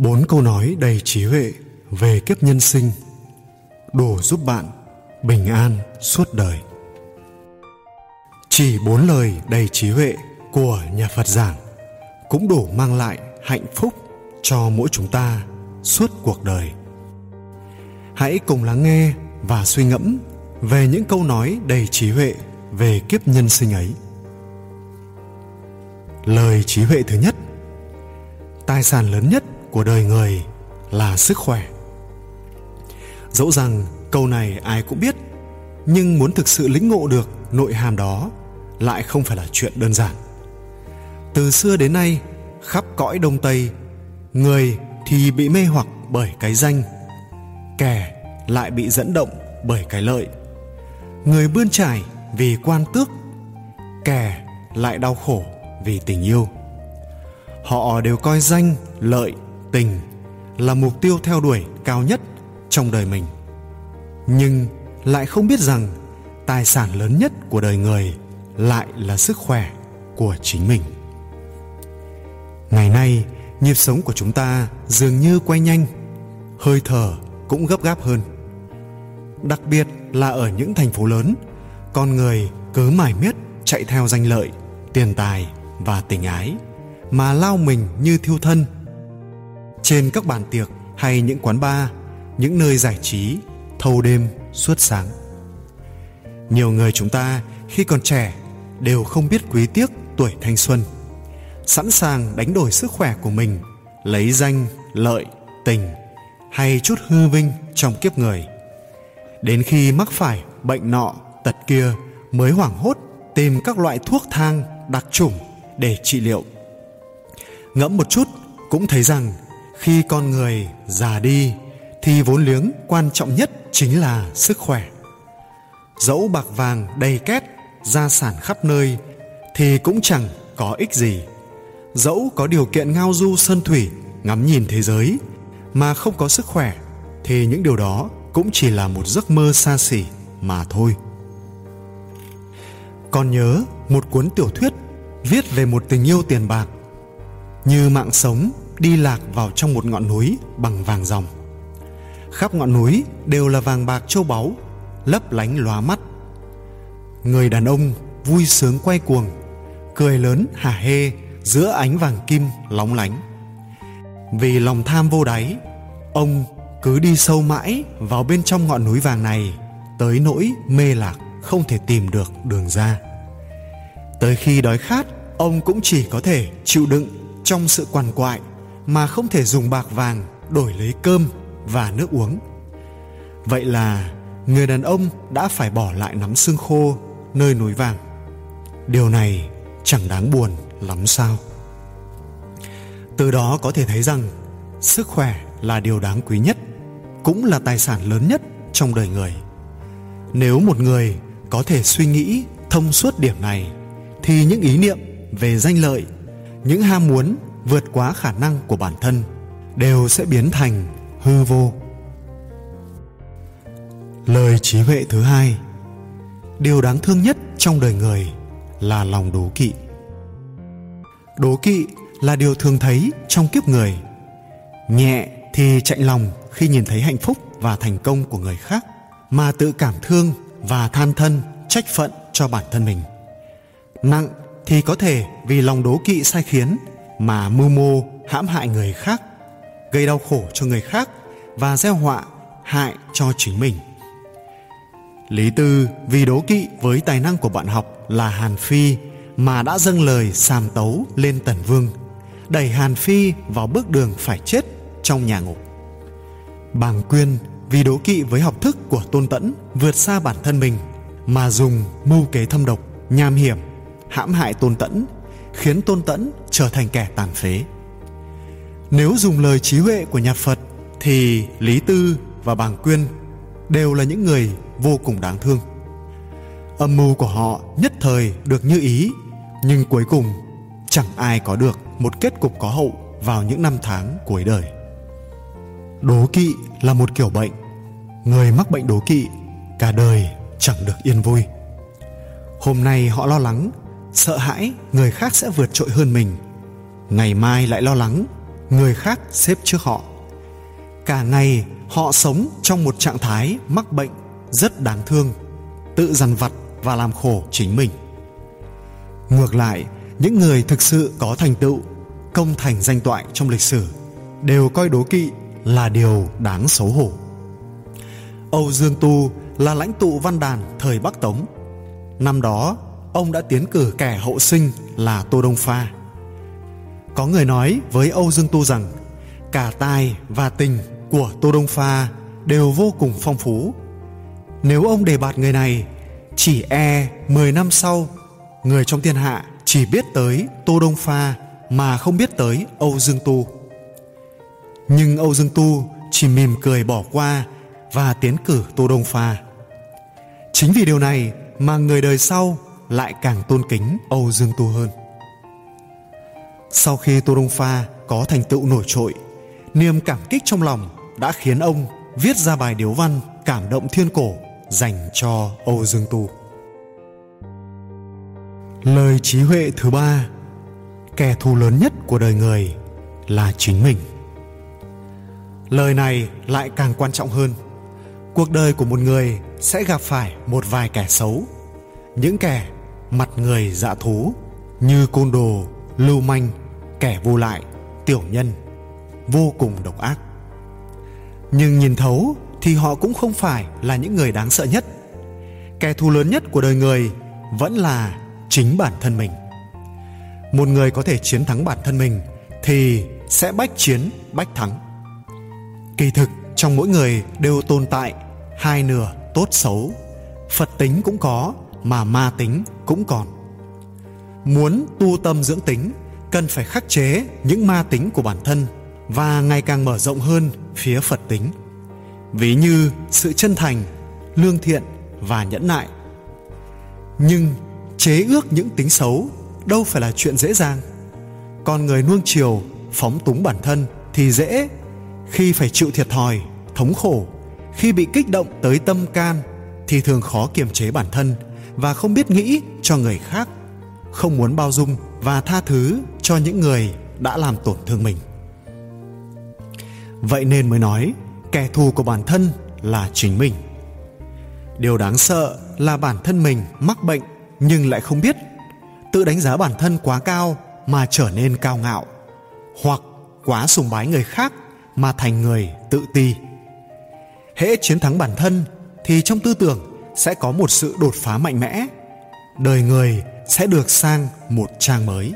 bốn câu nói đầy trí huệ về kiếp nhân sinh đủ giúp bạn bình an suốt đời. Chỉ bốn lời đầy trí huệ của nhà phật giảng cũng đủ mang lại hạnh phúc cho mỗi chúng ta suốt cuộc đời. Hãy cùng lắng nghe và suy ngẫm về những câu nói đầy trí huệ về kiếp nhân sinh ấy. Lời trí huệ thứ nhất, tài sản lớn nhất của đời người là sức khỏe. Dẫu rằng câu này ai cũng biết, nhưng muốn thực sự lĩnh ngộ được nội hàm đó lại không phải là chuyện đơn giản. Từ xưa đến nay, khắp cõi đông tây, người thì bị mê hoặc bởi cái danh, kẻ lại bị dẫn động bởi cái lợi. Người bươn trải vì quan tước, kẻ lại đau khổ vì tình yêu. Họ đều coi danh, lợi tình là mục tiêu theo đuổi cao nhất trong đời mình. Nhưng lại không biết rằng tài sản lớn nhất của đời người lại là sức khỏe của chính mình. Ngày nay, nhịp sống của chúng ta dường như quay nhanh, hơi thở cũng gấp gáp hơn. Đặc biệt là ở những thành phố lớn, con người cứ mải miết chạy theo danh lợi, tiền tài và tình ái mà lao mình như thiêu thân trên các bàn tiệc hay những quán bar, những nơi giải trí, thâu đêm, suốt sáng. Nhiều người chúng ta khi còn trẻ đều không biết quý tiếc tuổi thanh xuân, sẵn sàng đánh đổi sức khỏe của mình, lấy danh, lợi, tình hay chút hư vinh trong kiếp người. Đến khi mắc phải bệnh nọ, tật kia mới hoảng hốt tìm các loại thuốc thang, đặc chủng để trị liệu. Ngẫm một chút cũng thấy rằng khi con người già đi, thì vốn liếng quan trọng nhất chính là sức khỏe. Dẫu bạc vàng đầy két, gia sản khắp nơi, thì cũng chẳng có ích gì. Dẫu có điều kiện ngao du sơn thủy, ngắm nhìn thế giới, mà không có sức khỏe, thì những điều đó cũng chỉ là một giấc mơ xa xỉ mà thôi. Còn nhớ một cuốn tiểu thuyết viết về một tình yêu tiền bạc. Như mạng sống đi lạc vào trong một ngọn núi bằng vàng ròng khắp ngọn núi đều là vàng bạc châu báu, lấp lánh lóa mắt. Người đàn ông vui sướng quay cuồng, cười lớn hả hê giữa ánh vàng kim lóng lánh. Vì lòng tham vô đáy, ông cứ đi sâu mãi vào bên trong ngọn núi vàng này tới nỗi mê lạc không thể tìm được đường ra. Tới khi đói khát, ông cũng chỉ có thể chịu đựng trong sự quằn quại mà không thể dùng bạc vàng đổi lấy cơm và nước uống. Vậy là người đàn ông đã phải bỏ lại nắm xương khô nơi núi vàng. Điều này chẳng đáng buồn lắm sao? Từ đó có thể thấy rằng sức khỏe là điều đáng quý nhất, cũng là tài sản lớn nhất trong đời người. Nếu một người có thể suy nghĩ thông suốt điểm này, thì những ý niệm về danh lợi, những ham muốn vượt quá khả năng của bản thân, đều sẽ biến thành hư vô. Lời trí huệ thứ hai, điều đáng thương nhất trong đời người là lòng đố kỵ. Đố kỵ là điều thường thấy trong kiếp người. Nhẹ thì chạy lòng khi nhìn thấy hạnh phúc và thành công của người khác, mà tự cảm thương và than thân, trách phận cho bản thân mình. Nặng thì có thể vì lòng đố kỵ sai khiến mà mưu mô hãm hại người khác, gây đau khổ cho người khác và gieo họa hại cho chính mình. Lý tư vì đố kỵ với tài năng của bạn học là hàn phi mà đã dâng lời sàm tấu lên tần vương, đẩy hàn phi vào bước đường phải chết trong nhà ngục. Bàng quyên vì đố kỵ với học thức của tôn tẫn vượt xa bản thân mình mà dùng mưu kế thâm độc, nham hiểm, hãm hại tôn tẫn khiến tôn tẫn trở thành kẻ tàn phế. Nếu dùng lời trí huệ của nhà phật thì lý tư và bàng quyên đều là những người vô cùng đáng thương. Âm mưu của họ nhất thời được như ý, nhưng cuối cùng chẳng ai có được một kết cục có hậu vào những năm tháng cuối đời. Đố kỵ là một kiểu bệnh. Người mắc bệnh đố kỵ cả đời chẳng được yên vui. Hôm nay họ lo lắng sợ hãi, người khác sẽ vượt trội hơn mình. Ngày mai lại lo lắng, người khác xếp trước họ. Cả ngày, họ sống trong một trạng thái mắc bệnh rất đáng thương, tự dằn vặt và làm khổ chính mình. Ngược lại, những người thực sự có thành tựu, công thành danh toại trong lịch sử đều coi đố kỵ là điều đáng xấu hổ. Âu dương tu là lãnh tụ văn đàn thời bắc tống. Năm đó ông đã tiến cử kẻ hậu sinh là tô đông pha. Có người nói với âu dương tu rằng, cả tài và tình của tô đông pha đều vô cùng phong phú. Nếu ông đề bạt người này, chỉ e 10 năm sau, người trong thiên hạ chỉ biết tới tô đông pha mà không biết tới âu dương tu. Nhưng âu dương tu chỉ mỉm cười bỏ qua và tiến cử tô đông pha. Chính vì điều này mà người đời sau lại càng tôn kính, âu dương tu hơn. Sau khi tô đông pha có thành tựu nổi trội, niềm cảm kích trong lòng đã khiến ông viết ra bài điếu văn cảm động thiên cổ dành cho âu dương tu lời trí huệ thứ ba, kẻ thù lớn nhất của đời người là chính mình. Lời này lại càng quan trọng hơn. Cuộc đời của một người sẽ gặp phải một vài kẻ xấu, những kẻ mặt người dạ thú, như côn đồ, lưu manh, kẻ vô lại, tiểu nhân, vô cùng độc ác. Nhưng nhìn thấu thì họ cũng không phải là những người đáng sợ nhất. Kẻ thù lớn nhất của đời người vẫn là chính bản thân mình. Một người có thể chiến thắng bản thân mình thì sẽ bách chiến, bách thắng. Kỳ thực, trong mỗi người đều tồn tại hai nửa tốt xấu. Phật tính cũng có mà ma tính cũng còn. Muốn tu tâm dưỡng tính, cần phải khắc chế những ma tính của bản thân và ngày càng mở rộng hơn phía phật tính. Ví như sự chân thành, lương thiện và nhẫn nại. Nhưng chế ước những tính xấu đâu phải là chuyện dễ dàng. Con người nuông chiều, phóng túng bản thân thì dễ khi phải chịu thiệt thòi, thống khổ. Khi bị kích động tới tâm can thì thường khó kiềm chế bản thân và không biết nghĩ cho người khác, không muốn bao dung và tha thứ cho những người đã làm tổn thương mình. Vậy nên mới nói, kẻ thù của bản thân là chính mình. Điều đáng sợ là bản thân mình mắc bệnh nhưng lại không biết, tự đánh giá bản thân quá cao mà trở nên cao ngạo, hoặc quá sùng bái người khác mà thành người tự ti. Hễ chiến thắng bản thân thì trong tư tưởng sẽ có một sự đột phá mạnh mẽ. Đời người sẽ được sang một trang mới.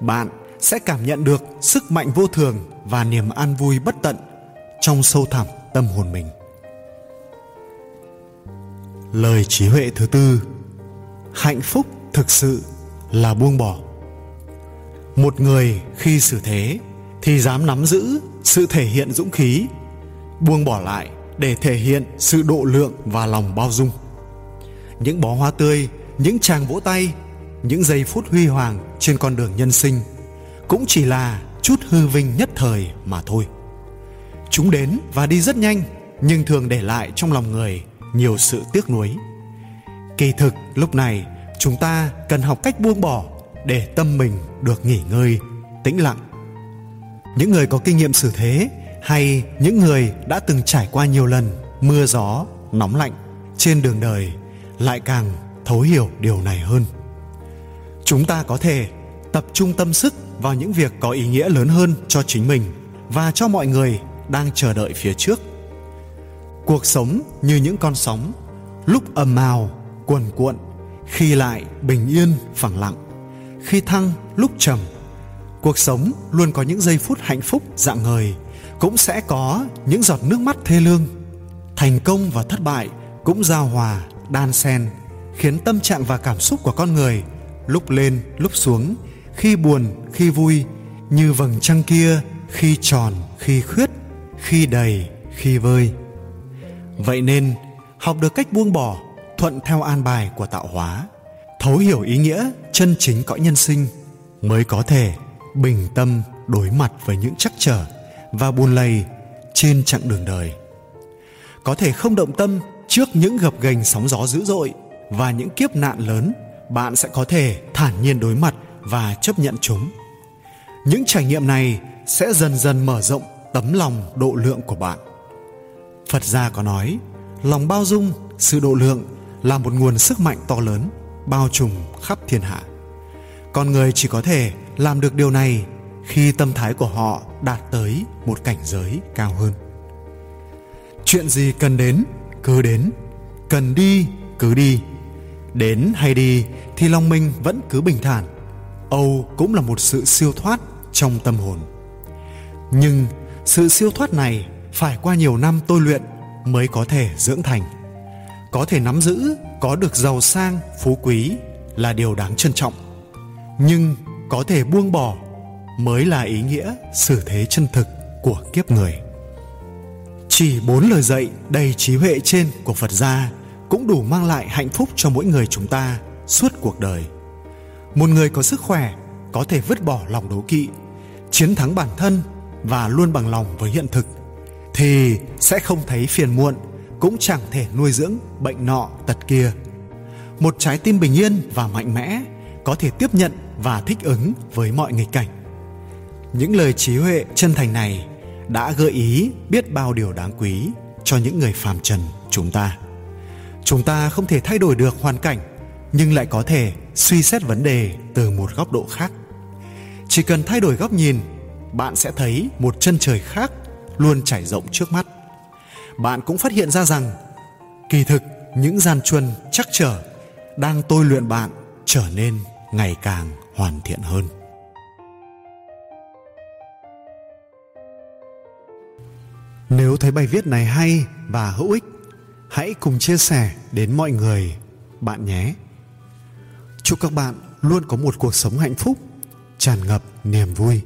Bạn sẽ cảm nhận được sức mạnh vô thường và niềm an vui bất tận trong sâu thẳm tâm hồn mình. Lời trí huệ thứ tư, hạnh phúc thực sự là buông bỏ. Một người khi xử thế thì dám nắm giữ sự thể hiện dũng khí, buông bỏ lại để thể hiện sự độ lượng và lòng bao dung. Những bó hoa tươi, những tràng vỗ tay, những giây phút huy hoàng trên con đường nhân sinh cũng chỉ là chút hư vinh nhất thời mà thôi. Chúng đến và đi rất nhanh, nhưng thường để lại trong lòng người nhiều sự tiếc nuối. Kỳ thực, lúc này, chúng ta cần học cách buông bỏ để tâm mình được nghỉ ngơi, tĩnh lặng. Những người có kinh nghiệm xử thế hay những người đã từng trải qua nhiều lần mưa gió, nóng lạnh trên đường đời lại càng thấu hiểu điều này hơn. Chúng ta có thể tập trung tâm sức vào những việc có ý nghĩa lớn hơn cho chính mình và cho mọi người đang chờ đợi phía trước. Cuộc sống như những con sóng, lúc ầm ào, cuồn cuộn, khi lại bình yên, phẳng lặng, khi thăng lúc trầm, cuộc sống luôn có những giây phút hạnh phúc dạng ngời cũng sẽ có những giọt nước mắt thê lương. Thành công và thất bại cũng giao hòa, đan xen, khiến tâm trạng và cảm xúc của con người lúc lên, lúc xuống, khi buồn, khi vui, như vầng trăng kia khi tròn, khi khuyết khi đầy, khi vơi. Vậy nên, học được cách buông bỏ, thuận theo an bài của tạo hóa, thấu hiểu ý nghĩa chân chính cõi nhân sinh, mới có thể bình tâm đối mặt với những trắc trở và buồn lầy trên chặng đường đời. Có thể không động tâm trước những gập ghềnh sóng gió dữ dội và những kiếp nạn lớn, bạn sẽ có thể thản nhiên đối mặt và chấp nhận chúng. Những trải nghiệm này sẽ dần dần mở rộng tấm lòng độ lượng của bạn. Phật gia có nói, lòng bao dung, sự độ lượng là một nguồn sức mạnh to lớn, bao trùm khắp thiên hạ. Con người chỉ có thể làm được điều này khi tâm thái của họ đạt tới một cảnh giới cao hơn. Chuyện gì cần đến, cứ đến. Cần đi, cứ đi. Đến hay đi thì lòng mình vẫn cứ bình thản. Âu cũng là một sự siêu thoát trong tâm hồn. Nhưng sự siêu thoát này phải qua nhiều năm tôi luyện mới có thể dưỡng thành. Có thể nắm giữ, có được giàu sang, phú quý là điều đáng trân trọng. Nhưng có thể buông bỏ mới là ý nghĩa xử thế chân thực của kiếp người. Chỉ bốn lời dạy đầy trí huệ trên của phật gia cũng đủ mang lại hạnh phúc cho mỗi người chúng ta suốt cuộc đời. Một người có sức khỏe có thể vứt bỏ lòng đố kỵ, chiến thắng bản thân và luôn bằng lòng với hiện thực, thì sẽ không thấy phiền muộn, cũng chẳng thể nuôi dưỡng bệnh nọ tật kia. Một trái tim bình yên và mạnh mẽ có thể tiếp nhận và thích ứng với mọi nghịch cảnh những lời trí huệ chân thành này đã gợi ý biết bao điều đáng quý cho những người phàm trần chúng ta. Chúng ta không thể thay đổi được hoàn cảnh, nhưng lại có thể suy xét vấn đề từ một góc độ khác. Chỉ cần thay đổi góc nhìn, bạn sẽ thấy một chân trời khác luôn trải rộng trước mắt. Bạn cũng phát hiện ra rằng, kỳ thực những gian truân chắc trở đang tôi luyện bạn trở nên ngày càng hoàn thiện hơn. Nếu thấy bài viết này hay và hữu ích, hãy cùng chia sẻ đến mọi người, bạn nhé. Chúc các bạn luôn có một cuộc sống hạnh phúc, tràn ngập niềm vui.